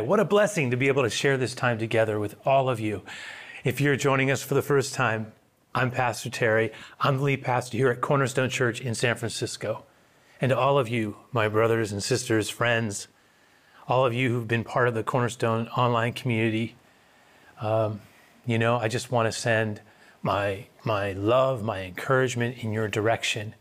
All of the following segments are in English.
What a blessing to be able to share this time together with all of you. If you're joining us for the first time, I'm Pastor Terry. I'm the lead pastor here at Cornerstone Church in San Francisco. And to all of you, my brothers and sisters, friends, all of you who've been part of the Cornerstone online community, um, you know, I just want to send my my love, my encouragement in your direction,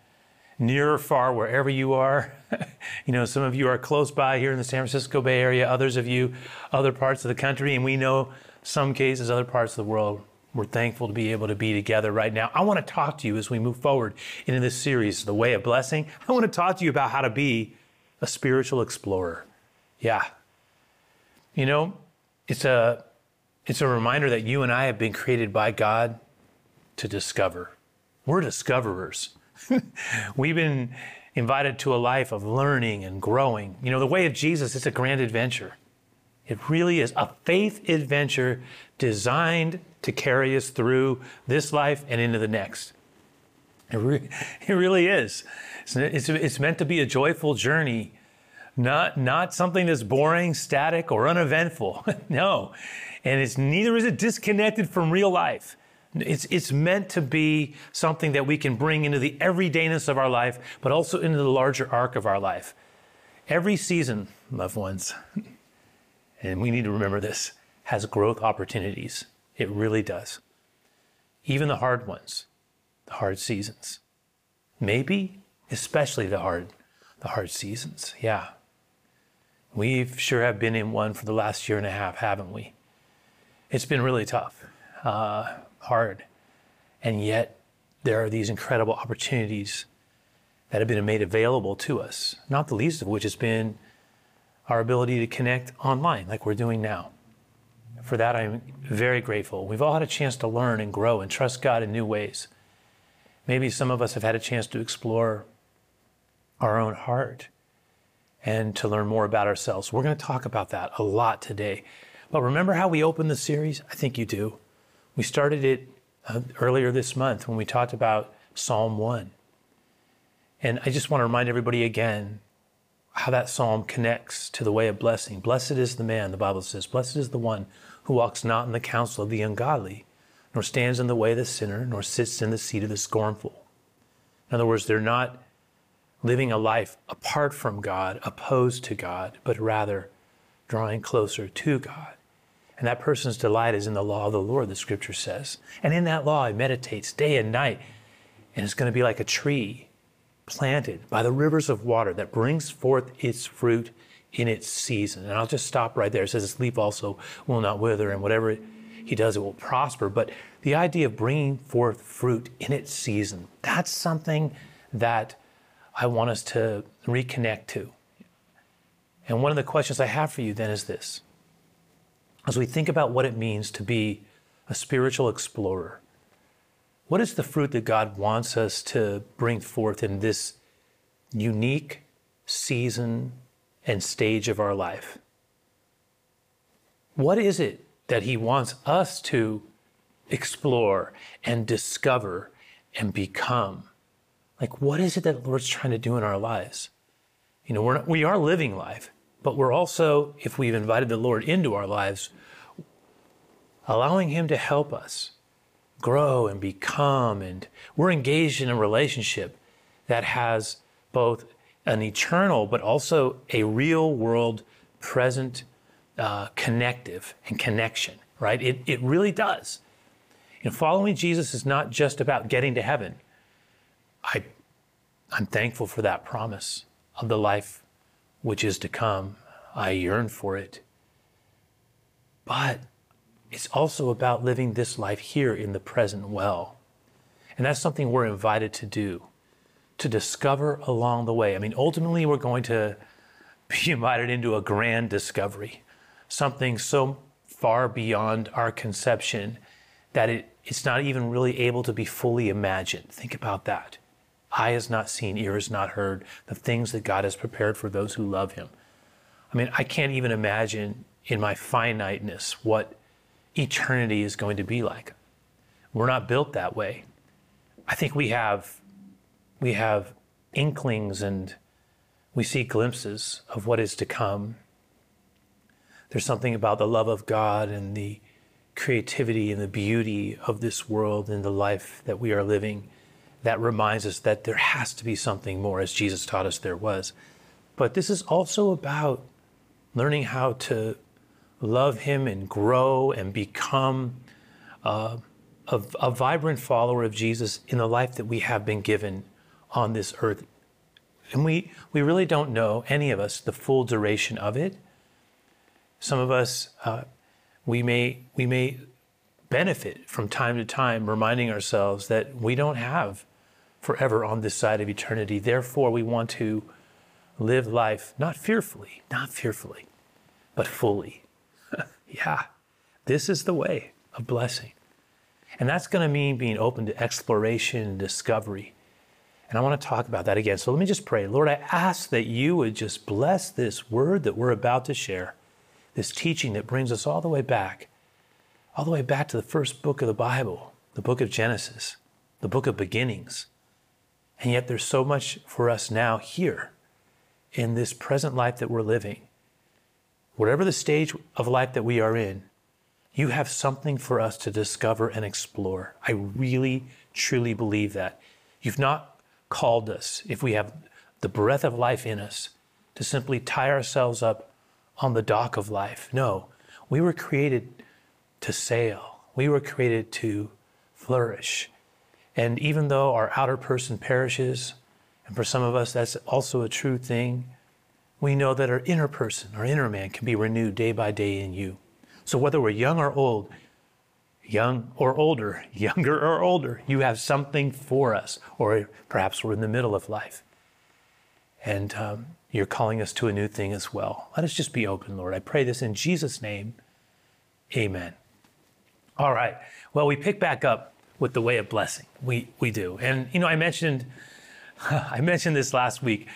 near or far, wherever you are. you know, some of you are close by here in the San Francisco Bay Area, others of you, other parts of the country, and we know some cases, other parts of the world. We're thankful to be able to be together right now. I want to talk to you as we move forward into this series, The Way of Blessing. I want to talk to you about how to be a spiritual explorer. Yeah. You know, it's a it's a reminder that you and I have been created by God to discover. We're discoverers. We've been invited to a life of learning and growing. You know, the way of Jesus is a grand adventure. It really is a faith adventure designed to carry us through this life and into the next. It, re- it really is. It's, it's, it's meant to be a joyful journey, not, not something that's boring, static, or uneventful. no. And it's neither is it disconnected from real life. It's, it's meant to be something that we can bring into the everydayness of our life, but also into the larger arc of our life. Every season, loved ones, and we need to remember this, has growth opportunities. It really does. Even the hard ones, the hard seasons. Maybe especially the hard, the hard seasons. Yeah. We sure have been in one for the last year and a half, haven't we? It's been really tough. Uh, hard. And yet, there are these incredible opportunities that have been made available to us, not the least of which has been our ability to connect online like we're doing now. For that, I'm very grateful. We've all had a chance to learn and grow and trust God in new ways. Maybe some of us have had a chance to explore our own heart and to learn more about ourselves. We're going to talk about that a lot today. But remember how we opened the series? I think you do. We started it uh, earlier this month when we talked about Psalm 1. And I just want to remind everybody again how that psalm connects to the way of blessing. Blessed is the man, the Bible says, blessed is the one who walks not in the counsel of the ungodly, nor stands in the way of the sinner, nor sits in the seat of the scornful. In other words, they're not living a life apart from God, opposed to God, but rather drawing closer to God. And that person's delight is in the law of the Lord, the scripture says. And in that law, he meditates day and night. And it's going to be like a tree planted by the rivers of water that brings forth its fruit in its season. And I'll just stop right there. It says its leaf also will not wither, and whatever he does, it will prosper. But the idea of bringing forth fruit in its season, that's something that I want us to reconnect to. And one of the questions I have for you then is this as we think about what it means to be a spiritual explorer, what is the fruit that God wants us to bring forth in this unique season and stage of our life? What is it that He wants us to explore and discover and become? Like, what is it that the Lord's trying to do in our lives? You know, we're not, we are living life, but we're also, if we've invited the Lord into our lives, allowing Him to help us grow and become. And we're engaged in a relationship that has both an eternal but also a real world present uh, connective and connection, right? It, it really does. Know, following Jesus is not just about getting to heaven. I, I'm thankful for that promise of the life which is to come. I yearn for it. But it's also about living this life here in the present well. And that's something we're invited to do, to discover along the way. I mean, ultimately, we're going to be invited into a grand discovery, something so far beyond our conception that it, it's not even really able to be fully imagined. Think about that. Eye has not seen, ear has not heard the things that God has prepared for those who love Him. I mean, I can't even imagine in my finiteness what eternity is going to be like. We're not built that way. I think we have we have inklings and we see glimpses of what is to come. there's something about the love of God and the creativity and the beauty of this world and the life that we are living that reminds us that there has to be something more, as Jesus taught us there was. But this is also about learning how to love Him and grow and become uh, a, a vibrant follower of Jesus in the life that we have been given on this earth. And we, we really don't know, any of us, the full duration of it. Some of us, uh, we, may, we may benefit from time to time reminding ourselves that we don't have forever on this side of eternity. Therefore, we want to live life not fearfully, not fearfully, but fully. yeah, this is the way of blessing. And that's going to mean being open to exploration and discovery. And I want to talk about that again. So let me just pray. Lord, I ask that you would just bless this word that we're about to share, this teaching that brings us all the way back, all the way back to the first book of the Bible, the book of Genesis, the book of beginnings. And yet there's so much for us now here in this present life that we're living. Whatever the stage of life that we are in, you have something for us to discover and explore. I really, truly believe that. You've not called us, if we have the breath of life in us, to simply tie ourselves up on the dock of life. No, we were created to sail, we were created to flourish. And even though our outer person perishes, and for some of us that's also a true thing, we know that our inner person, our inner man, can be renewed day by day in you. So whether we're young or old, young or older, younger or older, you have something for us, or perhaps we're in the middle of life. And um, you're calling us to a new thing as well. Let us just be open, Lord. I pray this in Jesus' name. Amen. All right. Well, we pick back up with the way of blessing. We we do. And you know, I mentioned I mentioned this last week.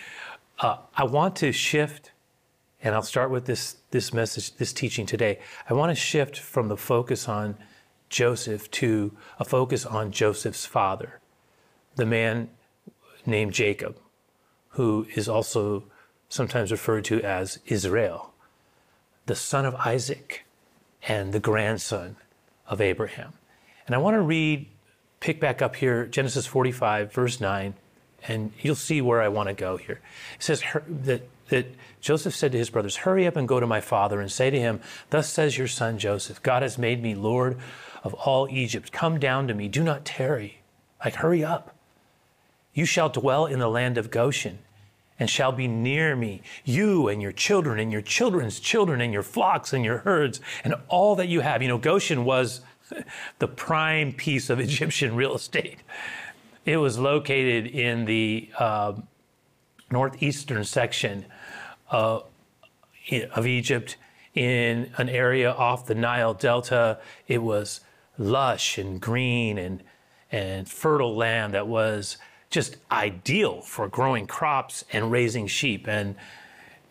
Uh, I want to shift, and I'll start with this this message, this teaching today. I want to shift from the focus on Joseph to a focus on Joseph's father, the man named Jacob, who is also sometimes referred to as Israel, the son of Isaac and the grandson of Abraham. And I want to read, pick back up here, Genesis 45, verse 9, and you'll see where I want to go here. It says that, that Joseph said to his brothers, Hurry up and go to my father and say to him, Thus says your son Joseph, God has made me Lord of all Egypt. Come down to me, do not tarry. Like, hurry up. You shall dwell in the land of Goshen and shall be near me, you and your children and your children's children and your flocks and your herds and all that you have. You know, Goshen was the prime piece of Egyptian real estate. It was located in the uh, northeastern section of, of Egypt in an area off the Nile Delta. It was lush and green and, and fertile land that was just ideal for growing crops and raising sheep. And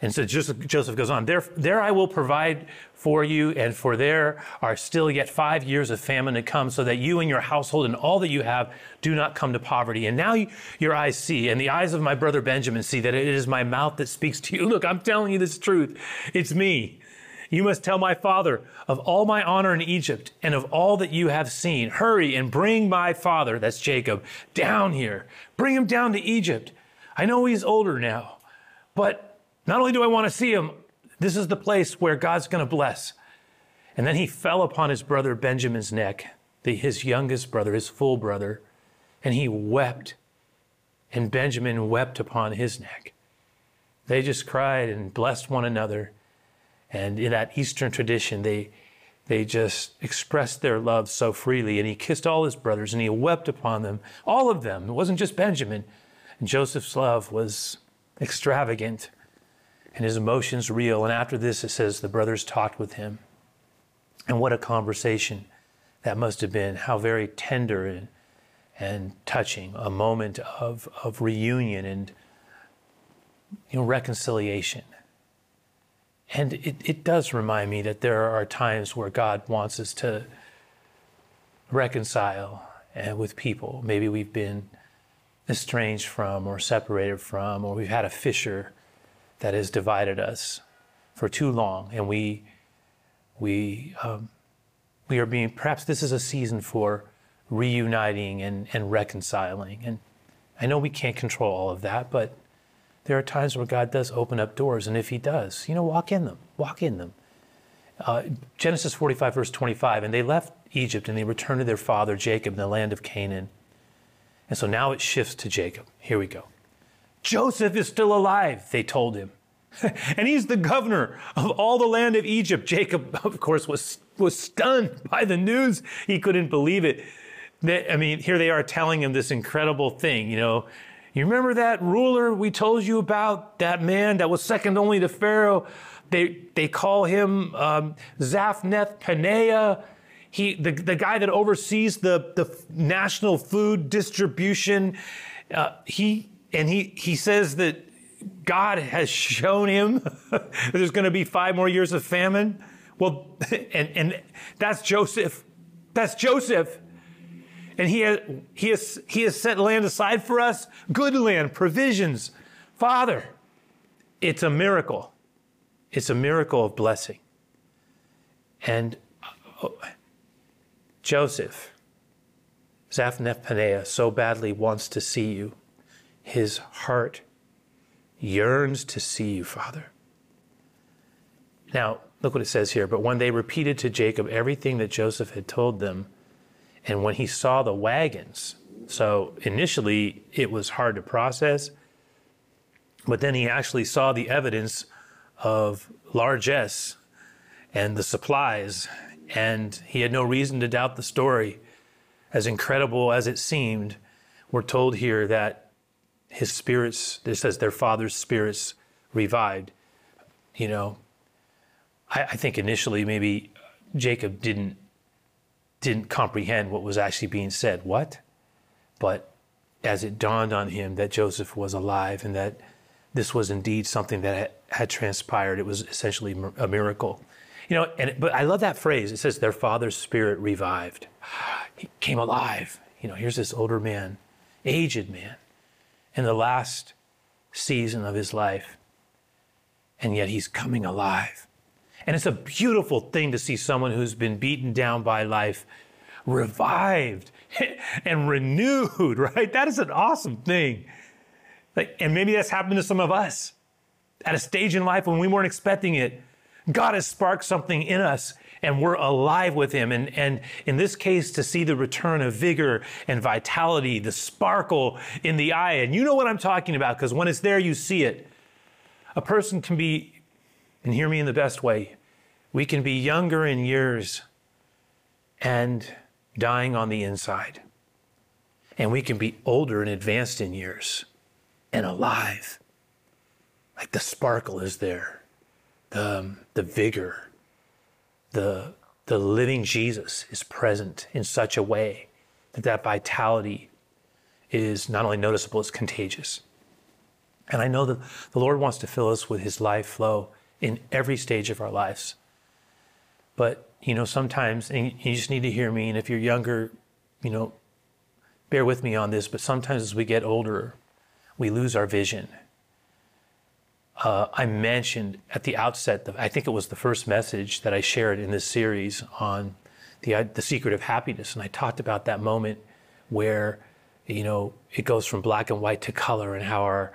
and so Joseph, goes on, there, there I will provide for you, and for there are still yet five years of famine to come, so that you and your household and all that you have do not come to poverty. And now your eyes see, and the eyes of my brother Benjamin see that it is my mouth that speaks to you. Look, I'm telling you this truth. It's me. You must tell my father of all my honor in Egypt and of all that you have seen. Hurry and bring my father, that's Jacob, down here. Bring him down to Egypt. I know he's older now, but not only do I want to see him, this is the place where God's going to bless. And then he fell upon his brother Benjamin's neck, the, his youngest brother, his full brother, and he wept. And Benjamin wept upon his neck. They just cried and blessed one another. And in that Eastern tradition, they, they just expressed their love so freely. And he kissed all his brothers and he wept upon them, all of them. It wasn't just Benjamin. And Joseph's love was extravagant and his emotions real. And after this, it says the brothers talked with him. And what a conversation that must have been. How very tender and, and touching, a moment of, of reunion and you know, reconciliation. And it, it does remind me that there are times where God wants us to reconcile uh, with people. Maybe we've been estranged from or separated from, or we've had a fissure that has divided us for too long, and we We, um, we are being, perhaps this is a season for reuniting and, and reconciling. And I know we can't control all of that, but there are times where God does open up doors. And if He does, you know, walk in them, walk in them. Uh, Genesis 45, verse 25, and they left Egypt and they returned to their father Jacob in the land of Canaan. And so now it shifts to Jacob. Here we go. Joseph is still alive, they told him. and he's the governor of all the land of Egypt. Jacob, of course, was, was stunned by the news. He couldn't believe it. I mean, here they are telling him this incredible thing, you know. You remember that ruler we told you about, that man that was second only to Pharaoh? They, they call him um, Paneah. He, the, the guy that oversees the, the national food distribution. Uh, he, and he, he says that God has shown him there's going to be five more years of famine. Well, and, and that's Joseph. That's Joseph and he has, he, has, he has set land aside for us, good land, provisions. Father, it's a miracle. It's a miracle of blessing. And uh, Joseph, Zaphnath so badly wants to see you. His heart yearns to see you, Father. Now, look what it says here. But when they repeated to Jacob everything that Joseph had told them, and when he saw the wagons, so initially it was hard to process, but then he actually saw the evidence of largesse and the supplies, and he had no reason to doubt the story. As incredible as it seemed, we're told here that his spirits, it says their father's spirits revived. You know, I, I think initially maybe Jacob didn't didn't comprehend what was actually being said. What? But as it dawned on him that Joseph was alive and that this was indeed something that had transpired, it was essentially a miracle. You know, and but I love that phrase. It says their father's spirit revived. He came alive. You know, here's this older man, aged man, in the last season of his life, and yet he's coming alive. And it's a beautiful thing to see someone who's been beaten down by life revived and renewed, right? That is an awesome thing. Like, and maybe that's happened to some of us at a stage in life when we weren't expecting it. God has sparked something in us and we're alive with him. And, and in this case, to see the return of vigor and vitality, the sparkle in the eye. And you know what I'm talking about because when it's there, you see it. A person can be, and hear me in the best way, we can be younger in years and dying on the inside. And we can be older and advanced in years and alive. Like the sparkle is there, the, um, the vigor, the, the living Jesus is present in such a way that that vitality is not only noticeable, it's contagious. And I know that the Lord wants to fill us with his life flow in every stage of our lives. But, you know, sometimes, and you just need to hear me, and if you're younger, you know, bear with me on this, but sometimes as we get older, we lose our vision. Uh, I mentioned at the outset, I think it was the first message that I shared in this series on the, uh, the secret of happiness. And I talked about that moment where, you know, it goes from black and white to color and how our,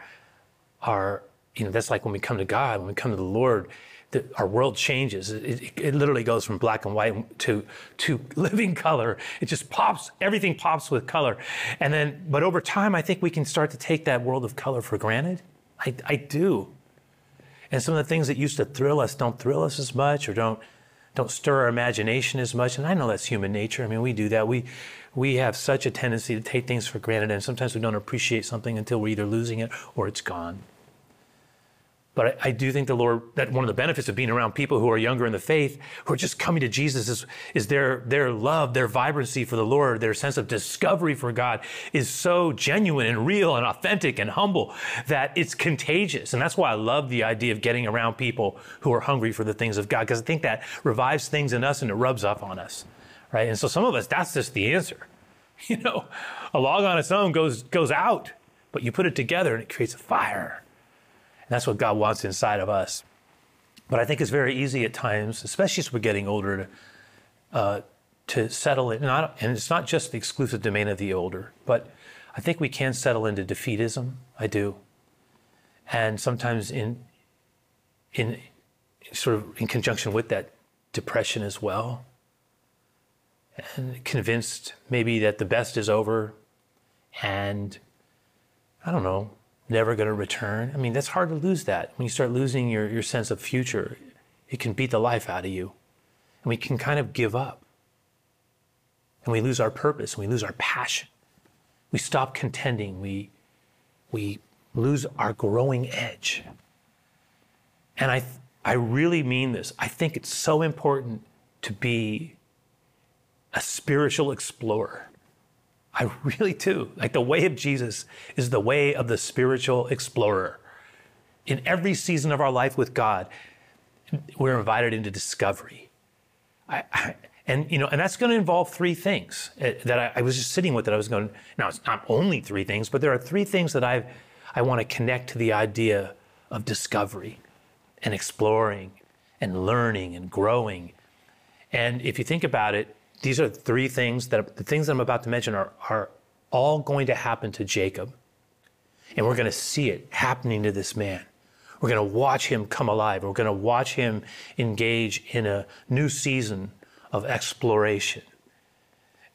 our, you know, that's like when we come to God, when we come to the Lord, the, our world changes. It, it, it, literally goes from black and white to to living color. It just pops. Everything pops with color, and then but over time, I think we can start to take that world of color for granted. I, I do, and some of the things that used to thrill us don't thrill us as much, or don't don't stir our imagination as much. And I know that's human nature. I mean, we do that. We we have such a tendency to take things for granted, and sometimes we don't appreciate something until we're either losing it or it's gone. But I, I, do think the Lord, that one of the benefits of being around people who are younger in the faith, who are just coming to Jesus, is, is their, their love, their vibrancy for the Lord, their sense of discovery for God is so genuine and real and authentic and humble that it's contagious. And that's why I love the idea of getting around people who are hungry for the things of God, because I think that revives things in us and it rubs off on us, right? And so some of us, that's just the answer. You know, a log on its own goes, goes out, but you put it together and it creates a fire. And that's what God wants inside of us. But I think it's very easy at times, especially as we're getting older, to, uh, to settle in. Not, and it's not just the exclusive domain of the older, but I think we can settle into defeatism. I do. And sometimes in, in sort of in conjunction with that, depression as well. And convinced maybe that the best is over and I don't know, never going to return. I mean, that's hard to lose that. When you start losing your, your sense of future, it can beat the life out of you. And we can kind of give up. And we lose our purpose and we lose our passion. We stop contending. We, we lose our growing edge. And I, I really mean this. I think it's so important to be a spiritual explorer. I really do. Like the way of Jesus is the way of the spiritual explorer. In every season of our life with God, we're invited into discovery. I, I, and you know, and that's going to involve three things eh, that I, I, was just sitting with. That I was going. Now it's not only three things, but there are three things that I I want to connect to the idea of discovery and exploring and learning and growing. And if you think about it, these are three things that the things that I'm about to mention are, are all going to happen to Jacob. And we're going to see it happening to this man. We're going to watch him come alive. We're going to watch him engage in a new season of exploration.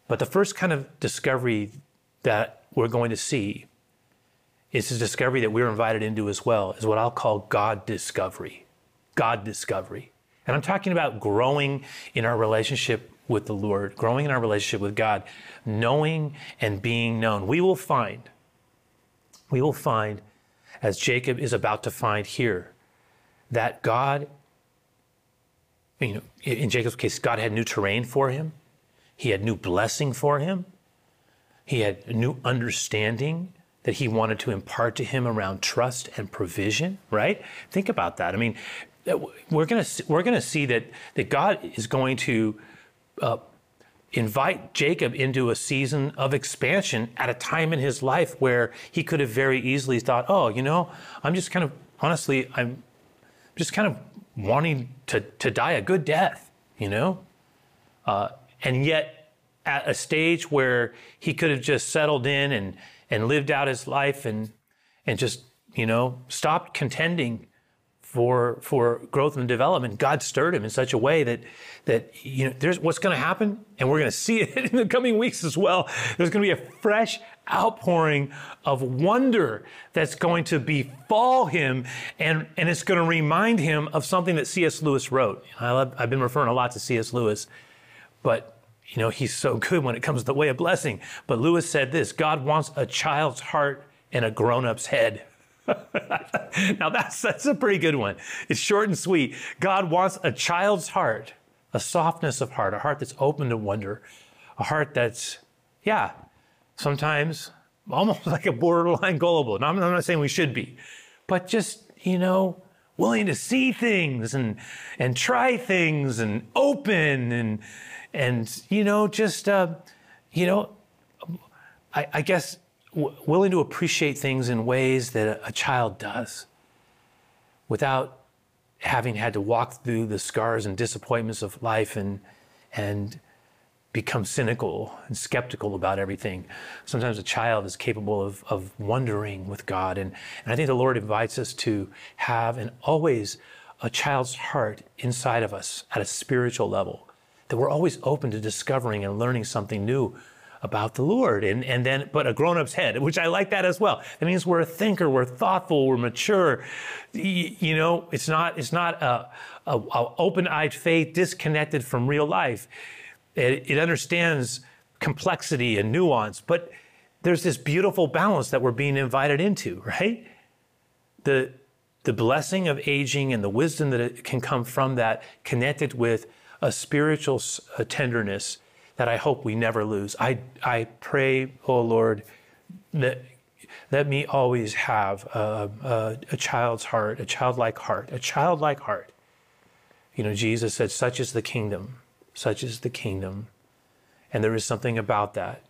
But the first kind of discovery that we're going to see is a discovery that we're invited into as well, is what I'll call God discovery. God discovery. And I'm talking about growing in our relationship with the Lord, growing in our relationship with God, knowing and being known. We will find, we will find, as Jacob is about to find here, that God, you know, in Jacob's case, God had new terrain for him. He had new blessing for him. He had new understanding that he wanted to impart to him around trust and provision, right? Think about that. I mean, we're going to we're going to see that that God is going to uh, invite Jacob into a season of expansion at a time in his life where he could have very easily thought, "Oh, you know, I'm just kind of honestly, I'm just kind of wanting to to die a good death," you know, uh, and yet at a stage where he could have just settled in and and lived out his life and and just you know stopped contending for for growth and development, God stirred him in such a way that that you know there's what's going to happen, and we're going to see it in the coming weeks as well. There's going to be a fresh outpouring of wonder that's going to befall him, and and it's going to remind him of something that C.S. Lewis wrote. I love, I've been referring a lot to C.S. Lewis, but you know he's so good when it comes to the way of blessing. But Lewis said this: God wants a child's heart and a grown-up's head. now that's that's a pretty good one. It's short and sweet. God wants a child's heart, a softness of heart, a heart that's open to wonder, a heart that's, yeah, sometimes almost like a borderline gullible. Now, I'm not saying we should be, but just, you know, willing to see things and and try things and open and and you know just uh, you know I, I guess w- willing to appreciate things in ways that a, a child does without having had to walk through the scars and disappointments of life and and become cynical and skeptical about everything. Sometimes a child is capable of, of wondering with God. And, and I think the Lord invites us to have and always a child's heart inside of us at a spiritual level, that we're always open to discovering and learning something new about the Lord. And, and then, but a grown up's head, which I like that as well. That means we're a thinker, we're thoughtful, we're mature. You, you know, it's not, it's not a, a, a open eyed faith disconnected from real life. It, it understands complexity and nuance, but there's this beautiful balance that we're being invited into, right? The, the blessing of aging and the wisdom that can come from that connected with a spiritual tenderness that I hope we never lose. I, I pray, oh Lord, that let me always have a, a, a, child's heart, a childlike heart, a childlike heart. You know, Jesus said, such is the kingdom, such is the kingdom. And there is something about that,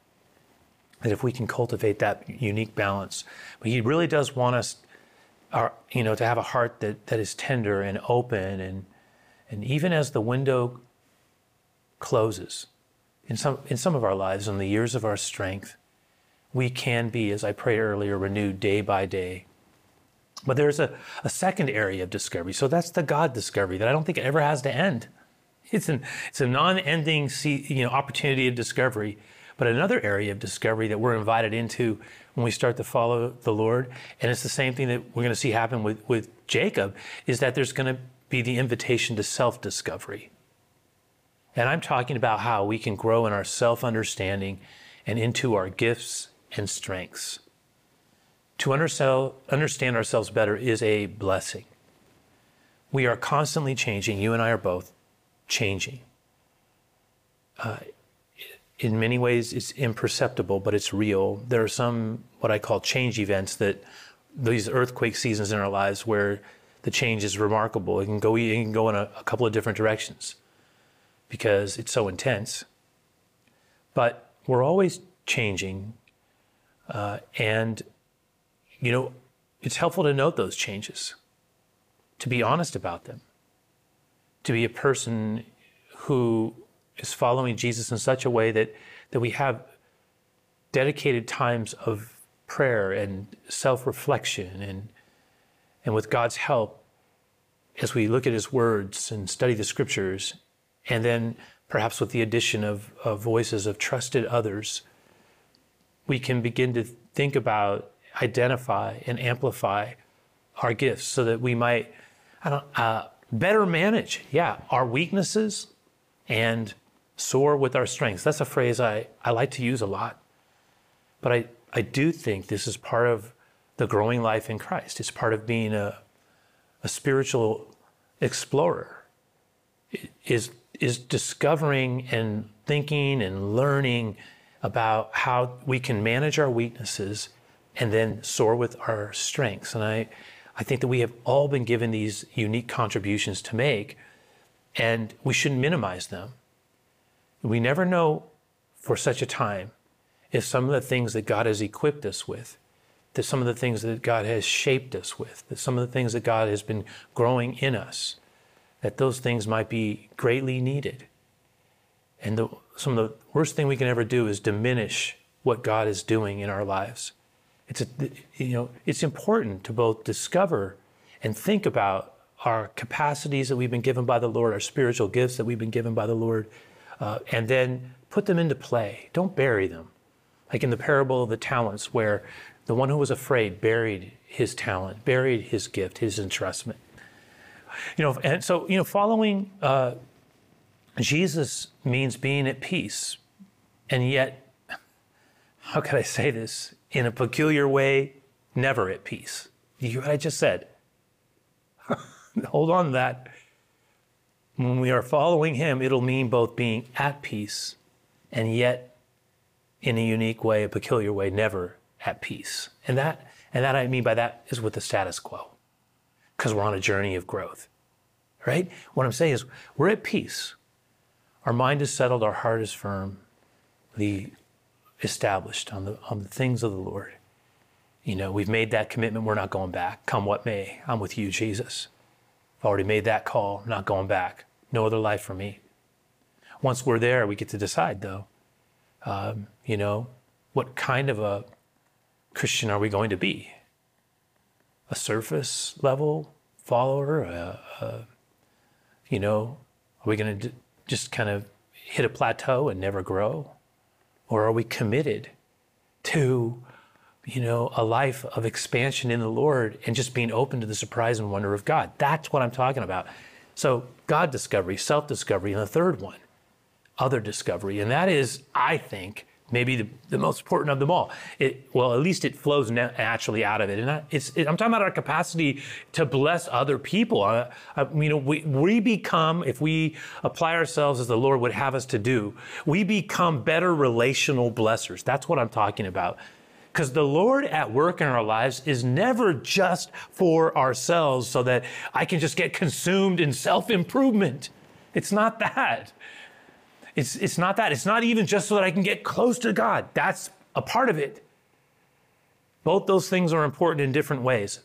that if we can cultivate that unique balance, but he really does want us our, you know, to have a heart that, that is tender and open and, and even as the window closes in some, in some of our lives, in the years of our strength, we can be, as I prayed earlier, renewed day by day. But there's a, a second area of discovery. So that's the God discovery that I don't think it ever has to end. It's an it's a non-ending you know opportunity of discovery. But another area of discovery that we're invited into when we start to follow the Lord, and it's the same thing that we're going to see happen with, with Jacob, is that there's going to be the invitation to self-discovery. And I'm talking about how we can grow in our self-understanding and into our gifts and strengths. To understand ourselves better is a blessing. We are constantly changing. You and I are both changing. Uh, in many ways, it's imperceptible, but it's real. There are some, what I call change events, that these earthquake seasons in our lives where the change is remarkable. It can go, it can go in a, a couple of different directions because it's so intense. But we're always changing. Uh, and, you know, it's helpful to note those changes, to be honest about them, to be a person who is following Jesus in such a way that, that we have dedicated times of prayer and self reflection and, and with God's help, as we look at His words and study the scriptures, and then perhaps with the addition of, of voices of trusted others, we can begin to think about, identify, and amplify our gifts so that we might uh, better manage, yeah, our weaknesses and soar with our strengths. That's a phrase I, I like to use a lot. But I, I do think this is part of the growing life in Christ. It's part of being a, a spiritual explorer. Is is discovering and thinking and learning about how we can manage our weaknesses and then soar with our strengths. And I, I think that we have all been given these unique contributions to make, and we shouldn't minimize them. We never know for such a time if some of the things that God has equipped us with, that some of the things that God has shaped us with, that some of the things that God has been growing in us, that those things might be greatly needed. And the, some of the worst thing we can ever do is diminish what God is doing in our lives. It's a, you know, it's important to both discover and think about our capacities that we've been given by the Lord, our spiritual gifts that we've been given by the Lord, uh, and then put them into play. Don't bury them. Like in the parable of the talents, where the one who was afraid buried his talent, buried his gift, his entrustment. You know, and so, you know, following uh, Jesus means being at peace. And yet, how can I say this? In a peculiar way, never at peace. You hear what I just said? Hold on to that. When we are following Him, it'll mean both being at peace and yet, in a unique way, a peculiar way, never at peace. And that, and that I mean by that is with the status quo because we're on a journey of growth, right? What I'm saying is we're at peace. Our mind is settled, our heart is firm, the established on the, on the things of the Lord. You know, we've made that commitment, we're not going back. Come what may, I'm with you, Jesus. I've already made that call, not going back. No other life for me. Once we're there, we get to decide, though, um, you know, what kind of a Christian are we going to be? A surface level follower? A, a, you know, are we going to just kind of hit a plateau and never grow? Or are we committed to, you know, a life of expansion in the Lord and just being open to the surprise and wonder of God? That's what I'm talking about. So, God discovery, self discovery, and the third one, other discovery. And that is, I think, maybe the, the most important of them all. It, well, at least it flows naturally out of it. And I, it, I'm talking about our capacity to bless other people. Uh, uh, you know, we, we become, if we apply ourselves as the Lord would have us to do, we become better relational blessers. That's what I'm talking about. Because the Lord at work in our lives is never just for ourselves so that I can just get consumed in self improvement. It's not that. It's, it's not that. It's not even just so that I can get close to God. That's a part of it. Both those things are important in different ways.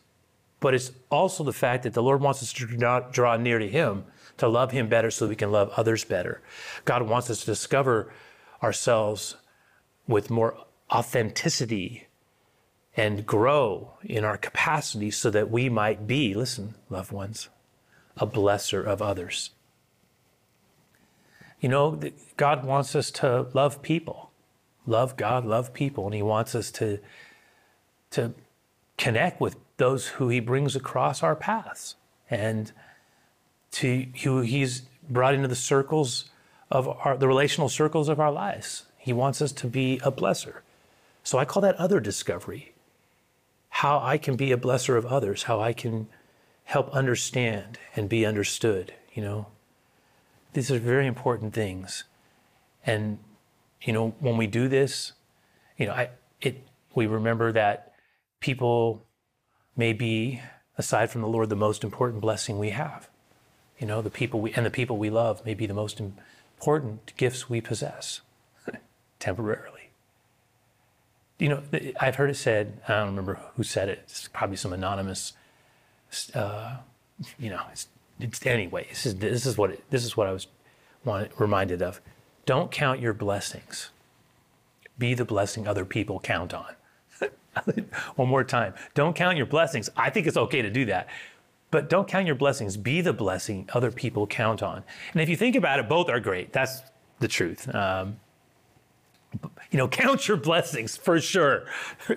but it's also the fact that the Lord wants us to draw, near to Him, to love Him better so we can love others better. God wants us to discover ourselves with more authenticity and grow in our capacity so that we might be, listen, loved ones, a blesser of others. You know, God wants us to love people, love God, love people, and He wants us to, to connect with those who He brings across our paths and to who He's brought into the circles of our, the relational circles of our lives. He wants us to be a blesser. So I call that other discovery. How I can be a blesser of others, how I can help understand and be understood, you know. These are very important things. And, you know, when we do this, you know, I, it, we remember that people may be, aside from the Lord, the most important blessing we have. You know, the people we, and the people we love may be the most important gifts we possess temporarily. You know, I've heard it said, I don't remember who said it, it's probably some anonymous, uh, you know, it's, anyway, this is, this is what it, this is what I was wanted, reminded of. Don't count your blessings. Be the blessing other people count on. One more time. Don't count your blessings. I think it's okay to do that. But don't count your blessings. Be the blessing other people count on. And if you think about it, both are great. That's the truth. Um, you know, count your blessings for sure.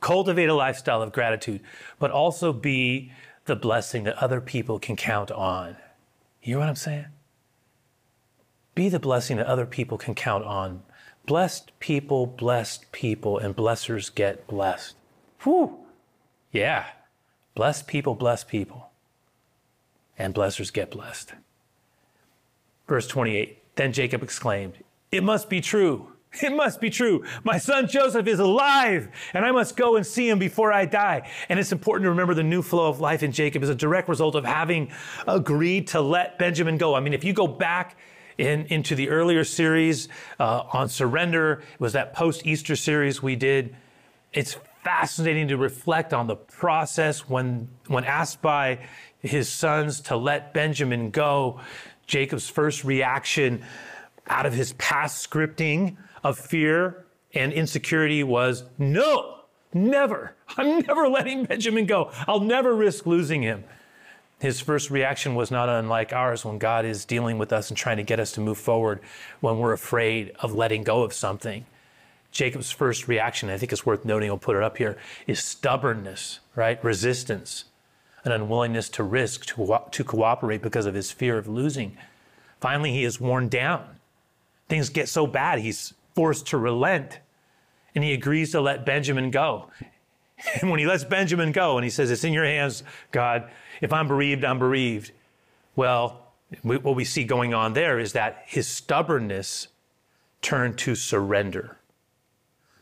Cultivate a lifestyle of gratitude, but also be the blessing that other people can count on. You hear what I'm saying? Be the blessing that other people can count on. Blessed people, blessed people, and blessers get blessed. Whew. Yeah. Blessed people, blessed people, and blessers get blessed. Verse 28 Then Jacob exclaimed, It must be true. It must be true. My son Joseph is alive, and I must go and see him before I die. And it's important to remember the new flow of life in Jacob is a direct result of having agreed to let Benjamin go. I mean, if you go back in, into the earlier series uh, on surrender, it was that post Easter series we did. It's fascinating to reflect on the process when, when asked by his sons to let Benjamin go. Jacob's first reaction out of his past scripting of fear and insecurity was no, never. I'm never letting Benjamin go. I'll never risk losing him. His first reaction was not unlike ours when God is dealing with us and trying to get us to move forward when we're afraid of letting go of something. Jacob's first reaction, I think it's worth noting, I'll put it up here, is stubbornness, right? Resistance, an unwillingness to risk, to, to cooperate because of his fear of losing. Finally, he is worn down. Things get so bad, he's forced to relent and he agrees to let Benjamin go. And when he lets Benjamin go and he says, It's in your hands, God, if I'm bereaved, I'm bereaved. Well, what we see going on there is that his stubbornness turned to surrender.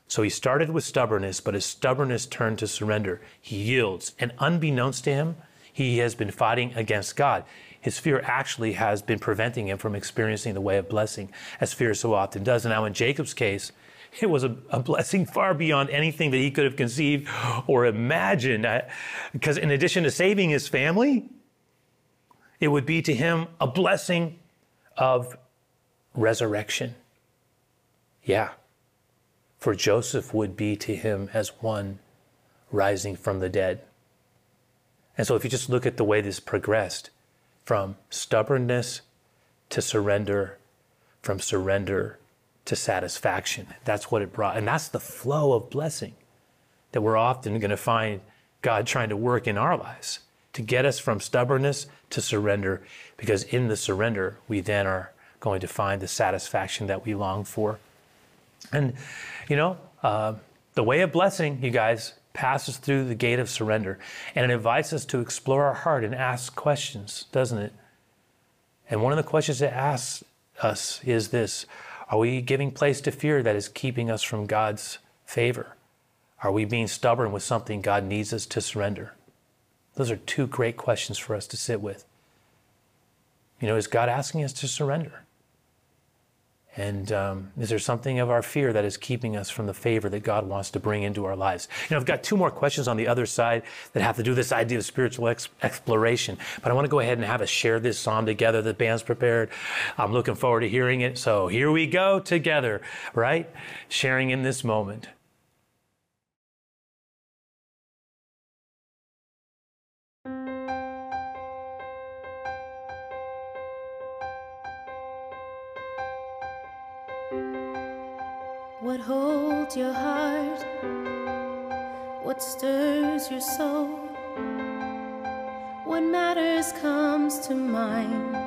So he started with stubbornness, but his stubbornness turned to surrender. He yields. And unbeknownst to him, he has been fighting against God. His fear actually has been preventing him from experiencing the way of blessing, as fear so often does. And now, in Jacob's case, it was a, a, blessing far beyond anything that he could have conceived or imagined. Because in addition to saving his family, it would be to him a blessing of resurrection. Yeah. For Joseph would be to him as one rising from the dead. And so if you just look at the way this progressed from stubbornness to surrender, from surrender to satisfaction. That's what it brought. And that's the flow of blessing that we're often going to find God trying to work in our lives to get us from stubbornness to surrender, because in the surrender, we then are going to find the satisfaction that we long for. And, you know, uh, the way of blessing, you guys, passes through the gate of surrender. And it invites us to explore our heart and ask questions, doesn't it? And one of the questions it asks us is this are we giving place to fear that is keeping us from God's favor? Are we being stubborn with something God needs us to surrender? Those are two great questions for us to sit with. You know, is God asking us to surrender? And um, is there something of our fear that is keeping us from the favor that God wants to bring into our lives? You know, I've got two more questions on the other side that have to do with this idea of spiritual ex- exploration. But I want to go ahead and have us share this psalm together. The band's prepared. I'm looking forward to hearing it. So here we go together, right? Sharing in this moment. Holds your heart? What stirs your soul? What matters comes to mind.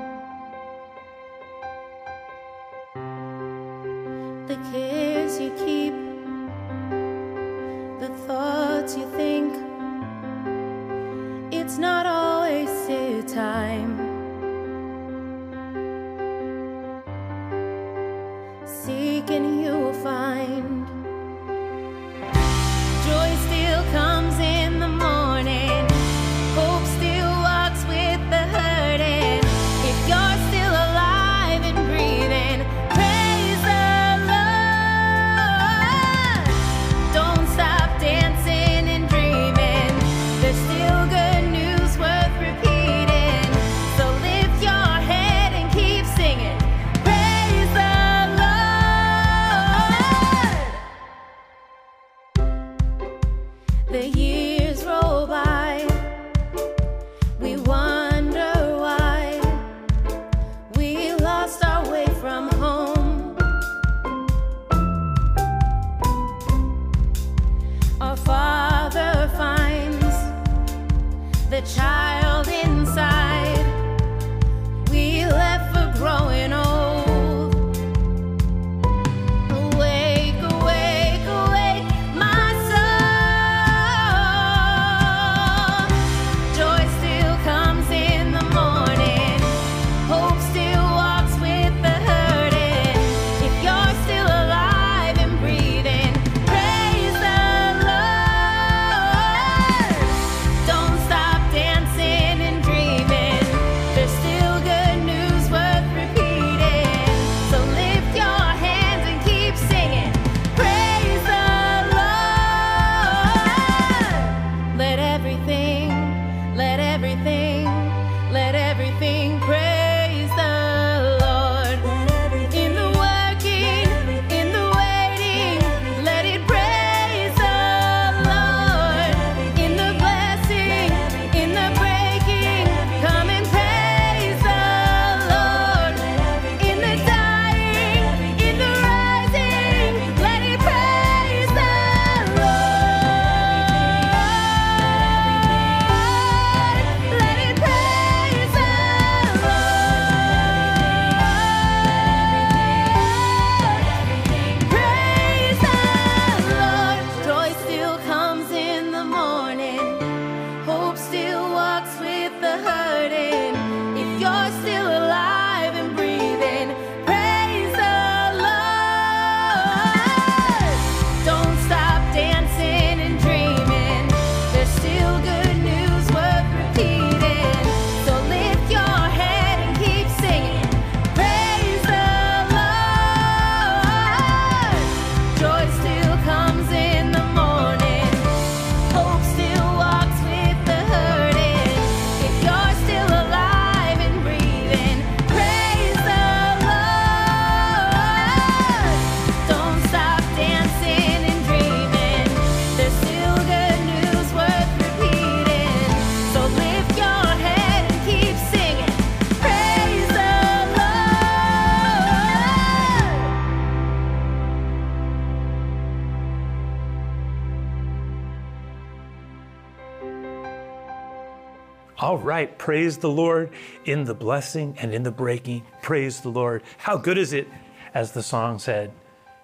Praise the Lord in the blessing and in the breaking. Praise the Lord. How good is it, as the song said,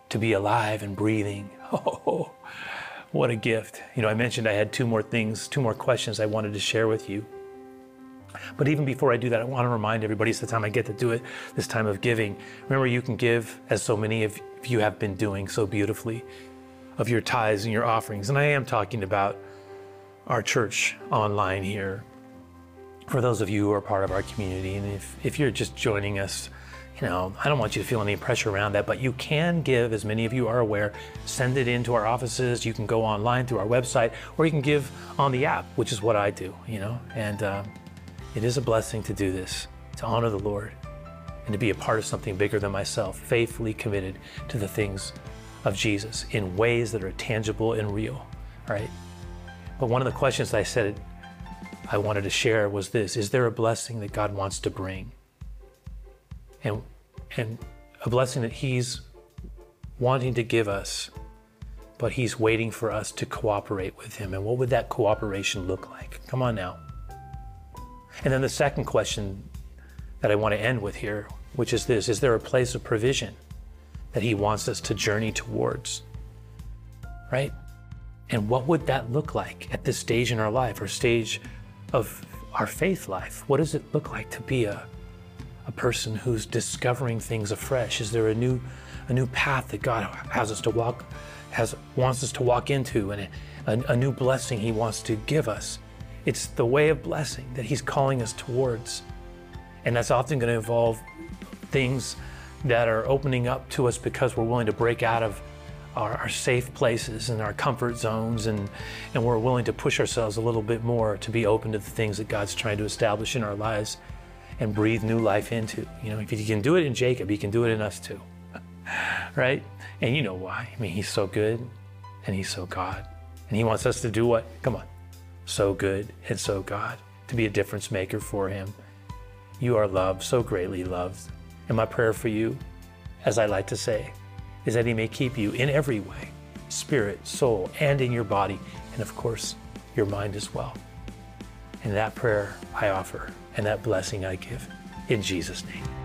to be alive and breathing? Oh, what a gift. You know, I mentioned I had two more things, two more questions I wanted to share with you. But even before I do that, I want to remind everybody it's the time I get to do it, this time of giving. Remember, you can give, as so many of you have been doing so beautifully, of your tithes and your offerings. And I am talking about our church online here for those of you who are part of our community. And if, if you're just joining us, you know, I don't want you to feel any pressure around that, but you can give, as many of you are aware, send it into our offices. You can go online through our website, or you can give on the app, which is what I do, you know. And uh, it is a blessing to do this, to honor the Lord, and to be a part of something bigger than myself, faithfully committed to the things of Jesus in ways that are tangible and real, right? But one of the questions I said I wanted to share was this Is there a blessing that God wants to bring? And, and a blessing that He's wanting to give us, but He's waiting for us to cooperate with Him. And what would that cooperation look like? Come on now. And then the second question that I want to end with here, which is this Is there a place of provision that He wants us to journey towards? Right? And what would that look like at this stage in our life or stage of our faith life? What does it look like to be a, a person who's discovering things afresh? Is there a new, a new path that God has us to walk, has wants us to walk into, and a, a new blessing He wants to give us? It's the way of blessing that He's calling us towards, and that's often going to involve things that are opening up to us because we're willing to break out of our, our, safe places and our comfort zones, and, and we're willing to push ourselves a little bit more to be open to the things that God's trying to establish in our lives and breathe new life into. You know, if He can do it in Jacob, He can do it in us too. right? And you know why. I mean, He's so good and He's so God. And He wants us to do what? Come on. So good and so God, to be a difference maker for Him. You are loved, so greatly loved. And my prayer for you, as I like to say, is that He may keep you in every way spirit, soul, and in your body, and of course, your mind as well. And that prayer I offer and that blessing I give in Jesus' name.